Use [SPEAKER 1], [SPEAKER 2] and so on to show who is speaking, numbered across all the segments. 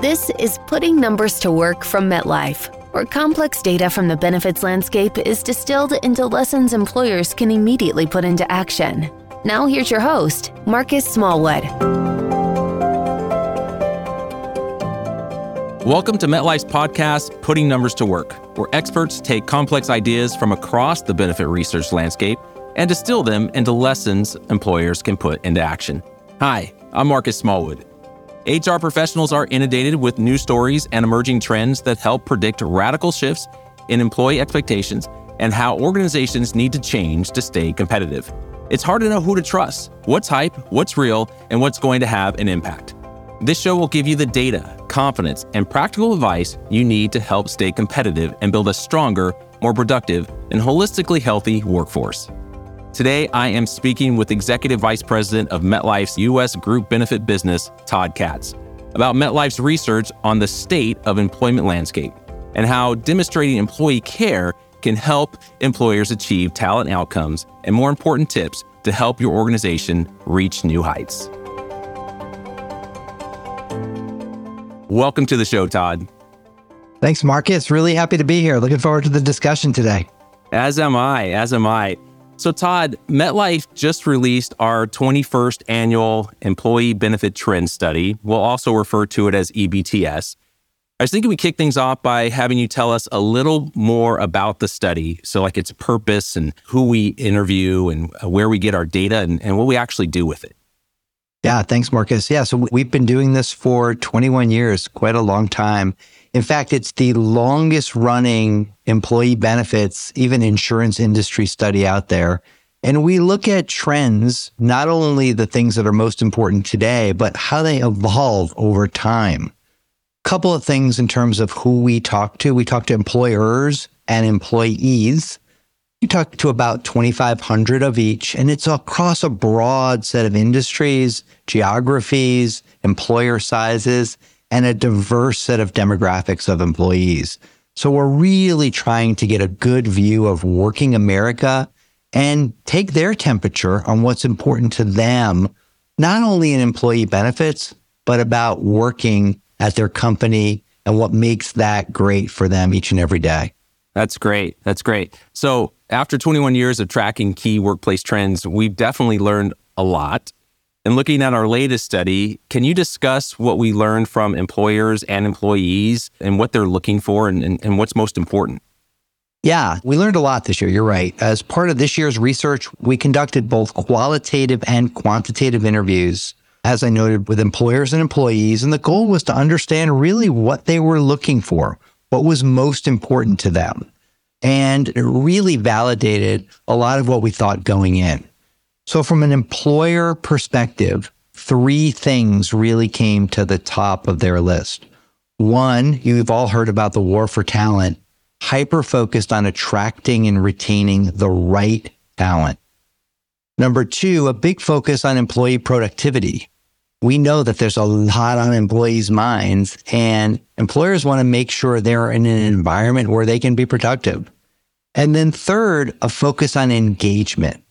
[SPEAKER 1] This is Putting Numbers to Work from MetLife, where complex data from the benefits landscape is distilled into lessons employers can immediately put into action. Now, here's your host, Marquis Smallwood.
[SPEAKER 2] Welcome to MetLife's podcast, Putting Numbers to Work, where experts take complex ideas from across the benefit research landscape and distill them into lessons employers can put into action. Hi, I'm Marquis Smallwood. HR professionals are inundated with new stories and emerging trends that help predict radical shifts in employee expectations and how organizations need to change to stay competitive. It's hard to know who to trust, what's hype, what's real, and what's going to have an impact. This show will give you the data, confidence, and practical advice you need to help stay competitive and build a stronger, more productive, and holistically healthy workforce. Today, I am speaking with Executive Vice President of MetLife's U.S. Group Benefit Business, Todd Katz, about MetLife's research on the state of employment landscape and how demonstrating employee care can help employers achieve talent outcomes and more important tips to help your organization reach new heights. Welcome to the show, Todd.
[SPEAKER 3] Thanks, Marquis. Really happy to be here. Looking forward to the discussion today.
[SPEAKER 2] As am I. As am I. So, Todd, MetLife just released our 21st annual Employee Benefit Trend Study. We'll also refer to it as EBTS. I was thinking we kick things off by having you tell us a little more about the study. So, like its purpose and who we interview and where we get our data and, and what we actually do with it.
[SPEAKER 3] Yeah, thanks, Marquis. Yeah, so we've been doing this for 21 years, quite a long time. In fact, it's the longest running employee benefits, even insurance industry study out there. And we look at trends, not only the things that are most important today, but how they evolve over time. A couple of things in terms of who we talk to. We talk to employers and employees. We talk to about 2,500 of each, and it's across a broad set of industries, geographies, employer sizes, and a diverse set of demographics of employees. So we're really trying to get a good view of working America and take their temperature on what's important to them, not only in employee benefits, but about working at their company and what makes that great for them each and every day.
[SPEAKER 2] That's great. That's great. So, after 21 years of tracking key workplace trends, we've definitely learned a lot. And looking at our latest study, can you discuss what we learned from employers and employees and what they're looking for and, and, and what's most important?
[SPEAKER 3] Yeah, we learned a lot this year. You're right. As part of this year's research, we conducted both qualitative and quantitative interviews, as I noted, with employers and employees. And the goal was to understand really what they were looking for, what was most important to them. And it really validated a lot of what we thought going in. So, from an employer perspective, three things really came to the top of their list. One, you've all heard about the war for talent, hyper focused on attracting and retaining the right talent. Number two, a big focus on employee productivity. We know that there's a lot on employees' minds, and employers want to make sure they're in an environment where they can be productive. And then third, a focus on engagement.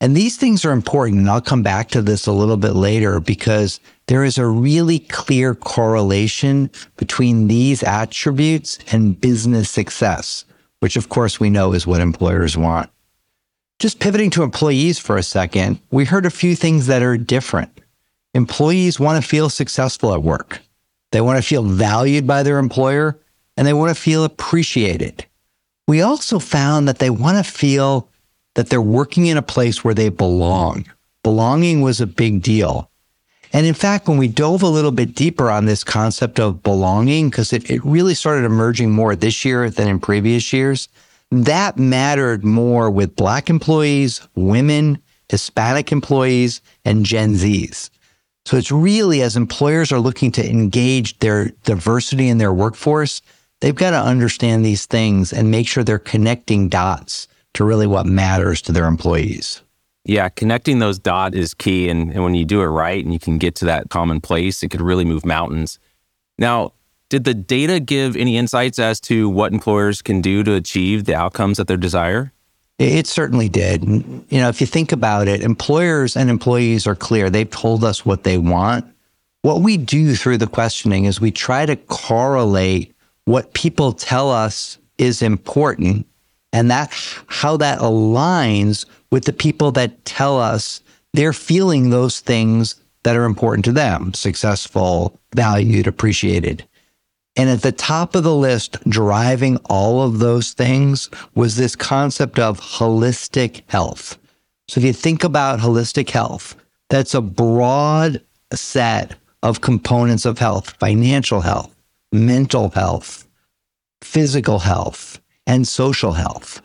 [SPEAKER 3] And these things are important. And I'll come back to this a little bit later because there is a really clear correlation between these attributes and business success, which of course we know is what employers want. Just pivoting to employees for a second, we heard a few things that are different. Employees want to feel successful at work. They want to feel valued by their employer and they want to feel appreciated. We also found that they want to feel that they're working in a place where they belong. Belonging was a big deal. And in fact, when we dove a little bit deeper on this concept of belonging, because it, it really started emerging more this year than in previous years, that mattered more with Black employees, women, Hispanic employees, and Gen Zs. So it's really as employers are looking to engage their diversity in their workforce, they've got to understand these things and make sure they're connecting dots to really what matters to their employees.
[SPEAKER 2] Yeah, connecting those dots is key. And, and when you do it right and you can get to that common place, it could really move mountains. Now, did the data give any insights as to what employers can do to achieve the outcomes that they desire?
[SPEAKER 3] It certainly did. You know, if you think about it, employers and employees are clear. They've told us what they want. what we do through the questioning is we try to correlate what people tell us is important and that how that aligns with the people that tell us they're feeling those things that are important to them successful, valued, appreciated. And at the top of the list, driving all of those things was this concept of holistic health. So if you think about holistic health, that's a broad set of components of health financial health, mental health, physical health, and social health.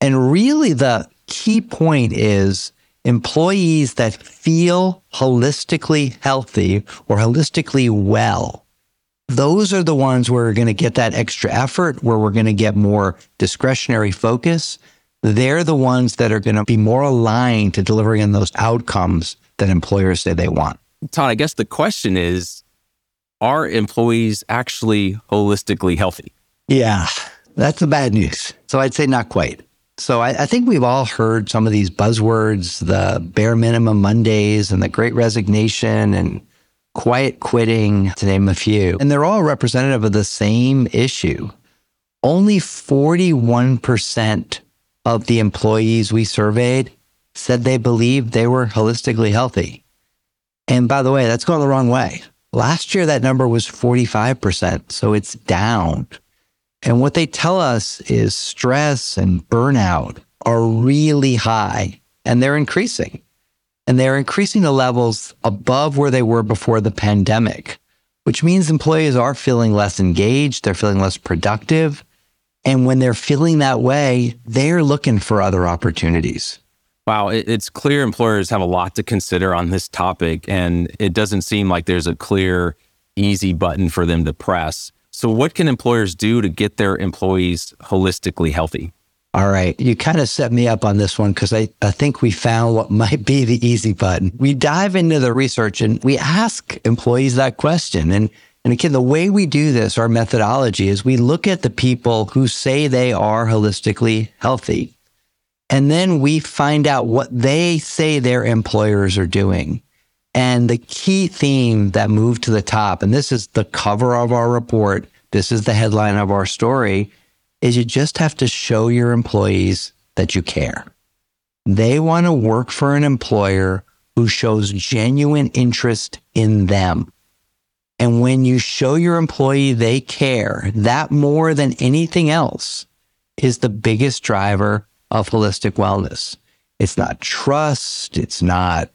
[SPEAKER 3] And really, the key point is employees that feel holistically healthy or holistically well. Those are the ones where we're going to get that extra effort, where we're going to get more discretionary focus. They're the ones that are going to be more aligned to delivering on those outcomes that employers say they want.
[SPEAKER 2] Todd, I guess the question is are employees actually holistically healthy?
[SPEAKER 3] Yeah, that's the bad news. So I'd say not quite. So I, I, think we've all heard some of these buzzwords, the bare minimum Mondays and the great resignation and quiet quitting, to name a few. And they're all representative of the same issue. Only 41% of the employees we surveyed said they believed they were holistically healthy. And by the way, that's going the wrong way. Last year, that number was 45%. So it's down. And what they tell us is stress and burnout are really high and they're increasing. And they're increasing the levels above where they were before the pandemic, which means employees are feeling less engaged, they're feeling less productive. And when they're feeling that way, they're looking for other opportunities.
[SPEAKER 2] Wow, it's clear employers have a lot to consider on this topic, and it doesn't seem like there's a clear, easy button for them to press. So, what can employers do to get their employees holistically healthy?
[SPEAKER 3] All right. You kind of set me up on this one because I, I think we found what might be the easy button. We dive into the research and we ask employees that question. And, and again, the way we do this, our methodology is we look at the people who say they are holistically healthy. And then we find out what they say their employers are doing. And the key theme that moved to the top, and this is the cover of our report, this is the headline of our story, is you just have to show your employees that you care. They want to work for an employer who shows genuine interest in them. And when you show your employee they care, that more than anything else is the biggest driver of holistic wellness. It's not trust. It's not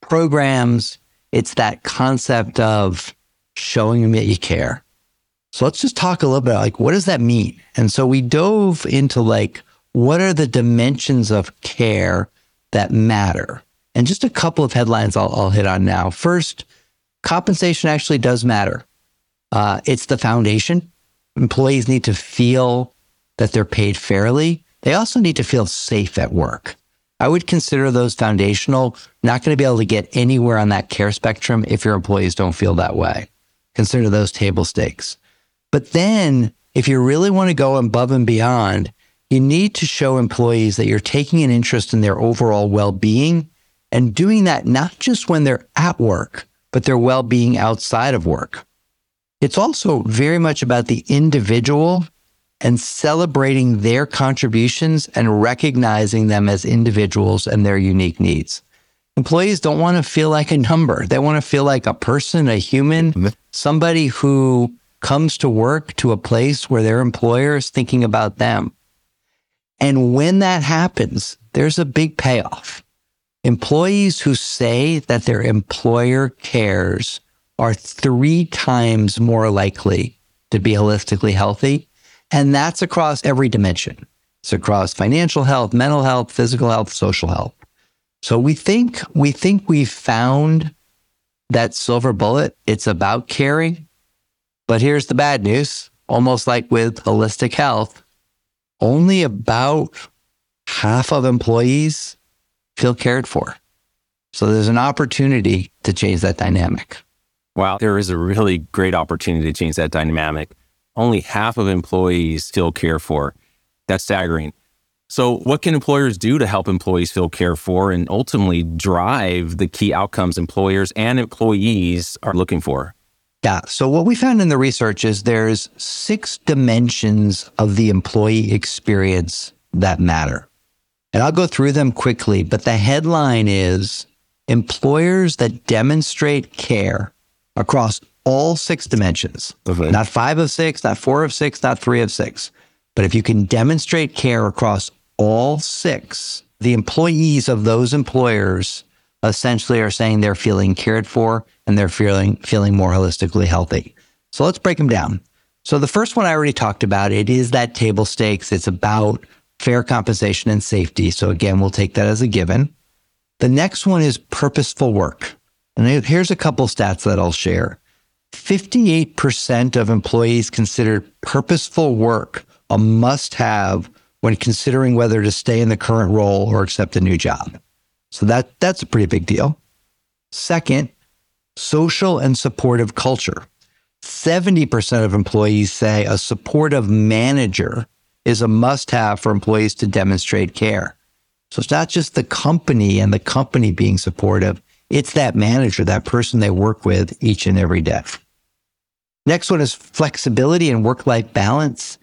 [SPEAKER 3] programs. It's that concept of showing them that you care. So let's just talk a little bit like what does that mean? And so we dove into like what are the dimensions of care that matter? And just a couple of headlines I'll, I'll hit on now. First, compensation actually does matter. Uh, it's the foundation. Employees need to feel that they're paid fairly. They also need to feel safe at work. I would consider those foundational, not going to be able to get anywhere on that care spectrum if your employees don't feel that way. Consider those table stakes. But then, if you really want to go above and beyond, you need to show employees that you're taking an interest in their overall well being and doing that not just when they're at work, but their well being outside of work. It's also very much about the individual and celebrating their contributions and recognizing them as individuals and their unique needs. Employees don't want to feel like a number. They want to feel like a person, a human, mm-hmm. somebody who comes to work to a place where their employer is thinking about them. And when that happens, there's a big payoff. Employees who say that their employer cares are three times more likely to be holistically healthy and that's across every dimension. It's across financial health, mental health, physical health, social health. So we think we think we've found that silver bullet. It's about caring. But here's the bad news. Almost like with holistic health, only about half of employees feel cared for. So there's an opportunity to change that dynamic.
[SPEAKER 2] Wow, there is a really great opportunity to change that dynamic only half of employees still care for. That's staggering. So, what can employers do to help employees feel cared for and ultimately drive the key outcomes employers and employees are looking for?
[SPEAKER 3] Yeah. So, what we found in the research is there's six dimensions of the employee experience that matter. And I'll go through them quickly, but the headline is employers that demonstrate care across all six dimensions,
[SPEAKER 2] Okay.
[SPEAKER 3] not five of six, not four of six, not three of six. But if you can demonstrate care across all six, the employees of those employers essentially are saying they're feeling cared for and they're feeling feeling more holistically healthy. So let's break them down. So the first one I already talked about, it is that table stakes. It's about fair compensation and safety. So again, we'll take that as a given. The next one is purposeful work. And here's a couple stats that I'll share. 58% of employees consider purposeful work a must have when considering whether to stay in the current role or accept a new job. So that, that's a pretty big deal. Second, social and supportive culture. 70% of employees say a supportive manager is a must have for employees to demonstrate care. So it's not just the company and the company being supportive. It's that manager, that person they work with each and every day. Next one is flexibility and work life balance.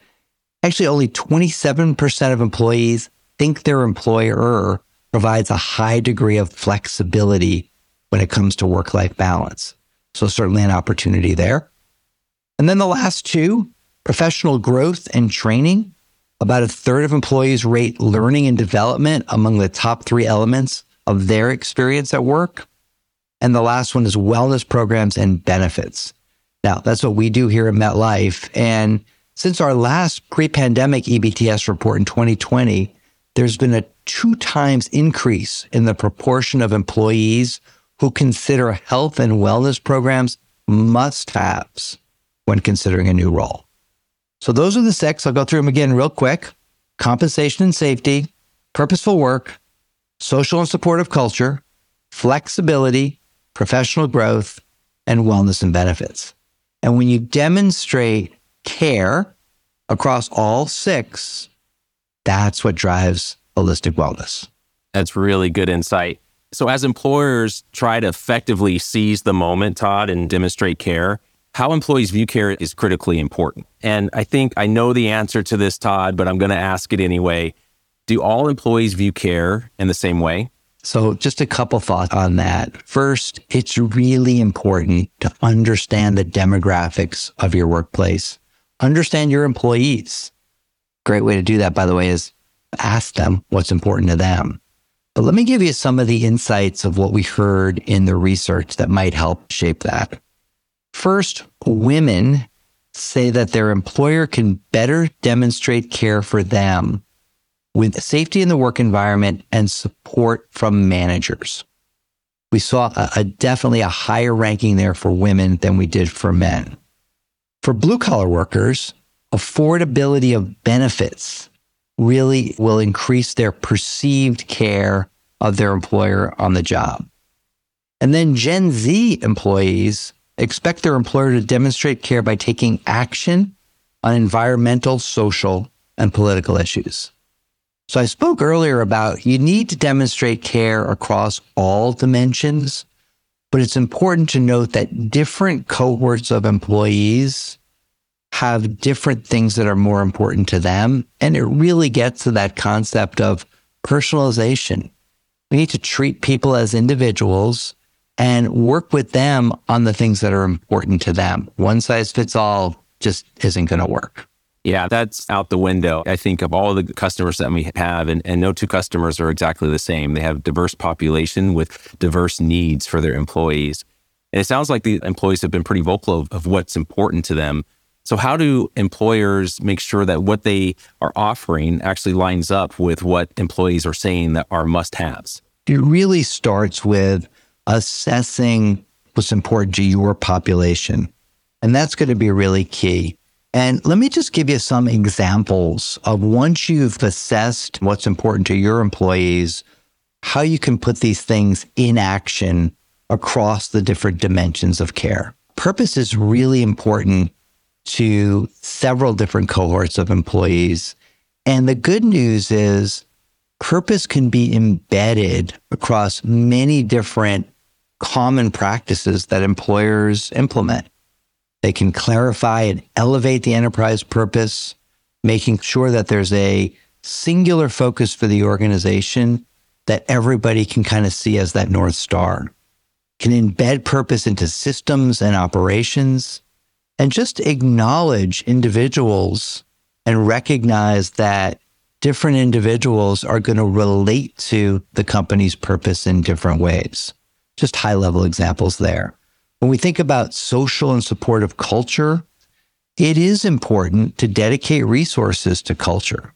[SPEAKER 3] Actually, only 27% of employees think their employer provides a high degree of flexibility when it comes to work life balance. So, certainly an opportunity there. And then the last two professional growth and training. About a third of employees rate learning and development among the top three elements of their experience at work. And the last one is wellness programs and benefits. Now, that's what we do here at MetLife. And since our last pre pandemic EBTS report in 2020, there's been a two times increase in the proportion of employees who consider health and wellness programs must haves when considering a new role. So those are the six. I'll go through them again real quick compensation and safety, purposeful work, social and supportive culture, flexibility, professional growth, and wellness and benefits. And when you demonstrate care across all six, that's what drives holistic wellness.
[SPEAKER 2] That's really good insight. So, as employers try to effectively seize the moment, Todd, and demonstrate care, how employees view care is critically important. And I think I know the answer to this, Todd, but I'm going to ask it anyway. Do all employees view care in the same way?
[SPEAKER 3] So, just a couple thoughts on that. First, it's really important to understand the demographics of your workplace, understand your employees. Great way to do that, by the way, is ask them what's important to them. But let me give you some of the insights of what we heard in the research that might help shape that. First, women say that their employer can better demonstrate care for them with safety in the work environment and support from managers. We saw a, a, definitely a higher ranking there for women than we did for men. For blue collar workers, affordability of benefits really will increase their perceived care of their employer on the job. And then Gen Z employees expect their employer to demonstrate care by taking action on environmental, social, and political issues. So I spoke earlier about you need to demonstrate care across all dimensions, but it's important to note that different cohorts of employees have different things that are more important to them. And it really gets to that concept of personalization. We need to treat people as individuals and work with them on the things that are important to them. One size fits all just isn't going to work.
[SPEAKER 2] Yeah, that's out the window. I think of all the customers that we have, and, and no two customers are exactly the same. They have diverse population with diverse needs for their employees. And it sounds like the employees have been pretty vocal of, of what's important to them. So, how do employers make sure that what they are offering actually lines up with what employees are saying that are must haves?
[SPEAKER 3] It really starts with assessing what's important to your population. And that's going to be really key. And let me just give you some examples of once you've assessed what's important to your employees, how you can put these things in action across the different dimensions of care. Purpose is really important to several different cohorts of employees. And the good news is purpose can be embedded across many different common practices that employers implement. They can clarify and elevate the enterprise purpose, making sure that there's a singular focus for the organization that everybody can kind of see as that North Star. Can embed purpose into systems and operations and just acknowledge individuals and recognize that different individuals are going to relate to the company's purpose in different ways. Just high level examples there. When we think about social and supportive culture, it is important to dedicate resources to culture.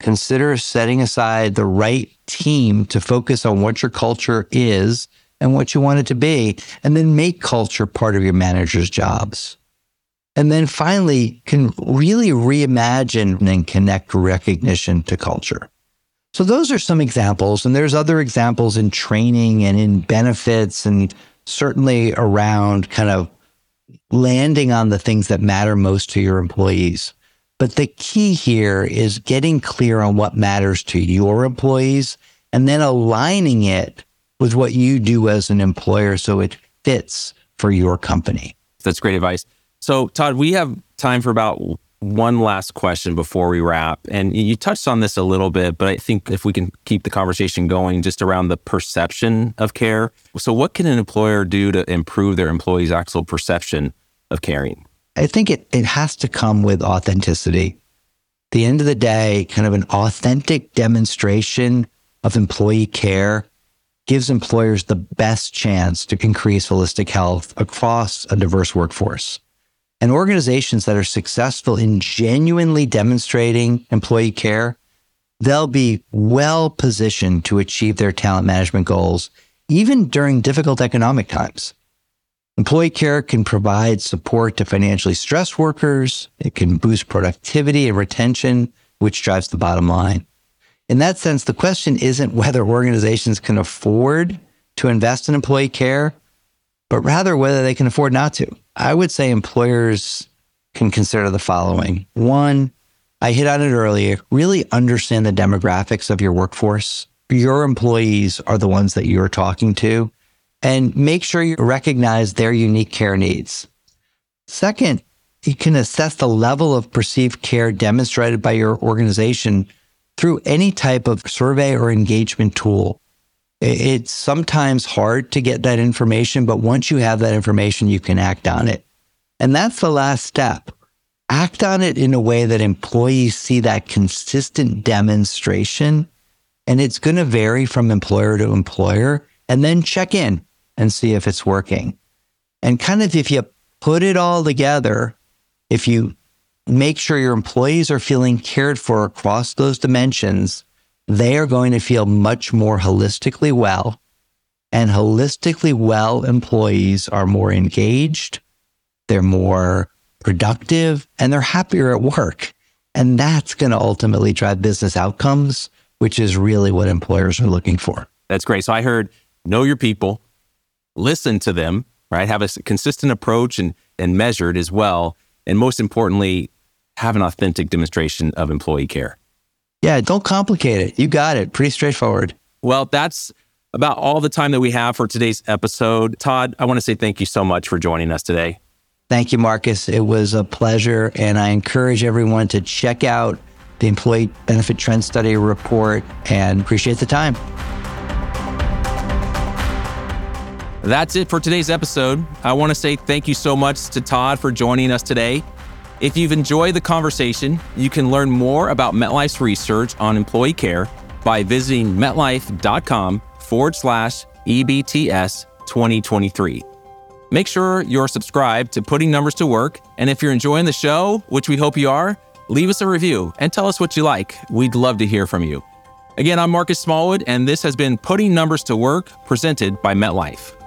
[SPEAKER 3] Consider setting aside the right team to focus on what your culture is and what you want it to be, and then make culture part of your manager's jobs. And then finally, can really reimagine and connect recognition to culture. So those are some examples. And there's other examples in training and in benefits and certainly around kind of landing on the things that matter most to your employees. But the key here is getting clear on what matters to your employees and then aligning it with what you do as an employer so it fits for your company.
[SPEAKER 2] That's great advice. So, Todd, we have time for about one last question before we wrap. And you touched on this a little bit, but I think if we can keep the conversation going just around the perception of care. So, what can an employer do to improve their employees' actual perception of caring?
[SPEAKER 3] I think it, it has to come with authenticity. The end of the day, kind of an authentic demonstration of employee care gives employers the best chance to increase holistic health across a diverse workforce. And organizations that are successful in genuinely demonstrating employee care, they'll be well positioned to achieve their talent management goals, even during difficult economic times. Employee care can provide support to financially stressed workers. It can boost productivity and retention, which drives the bottom line. In that sense, the question isn't whether organizations can afford to invest in employee care, but rather whether they can afford not to. I would say employers can consider the following. One, I hit on it earlier, really understand the demographics of your workforce. Your employees are the ones that you're talking to and make sure you recognize their unique care needs. Second, you can assess the level of perceived care demonstrated by your organization through any type of survey or engagement tool. It's sometimes hard to get that information, but once you have that information, you can act on it. And that's the last step. Act on it in a way that employees see that consistent demonstration. And it's going to vary from employer to employer. And then check in and see if it's working. And kind of if you put it all together, if you make sure your employees are feeling cared for across those dimensions, they are going to feel much more holistically well. And holistically well employees are more engaged, they're more productive, and they're happier at work. And that's going to ultimately drive business outcomes, which is really what employers are looking for.
[SPEAKER 2] That's great. So I heard know your people, listen to them, right? Have a consistent approach and, and measured as well. And most importantly, have an authentic demonstration of employee care.
[SPEAKER 3] Yeah, don't complicate it. You got it. Pretty straightforward.
[SPEAKER 2] Well, that's about all the time that we have for today's episode. Todd, I want to say thank you so much for joining us today.
[SPEAKER 3] Thank you, Marquis. It was a pleasure. And I encourage everyone to check out the Employee Benefit Trend Study report and appreciate the time.
[SPEAKER 2] That's it for today's episode. I want to say thank you so much to Todd for joining us today. If you've enjoyed the conversation, you can learn more about MetLife's research on employee care by visiting metlife.com forward slash EBTS 2023. Make sure you're subscribed to Putting Numbers to Work. And if you're enjoying the show, which we hope you are, leave us a review and tell us what you like. We'd love to hear from you. Again, I'm Marquis Smallwood, and this has been Putting Numbers to Work presented by MetLife.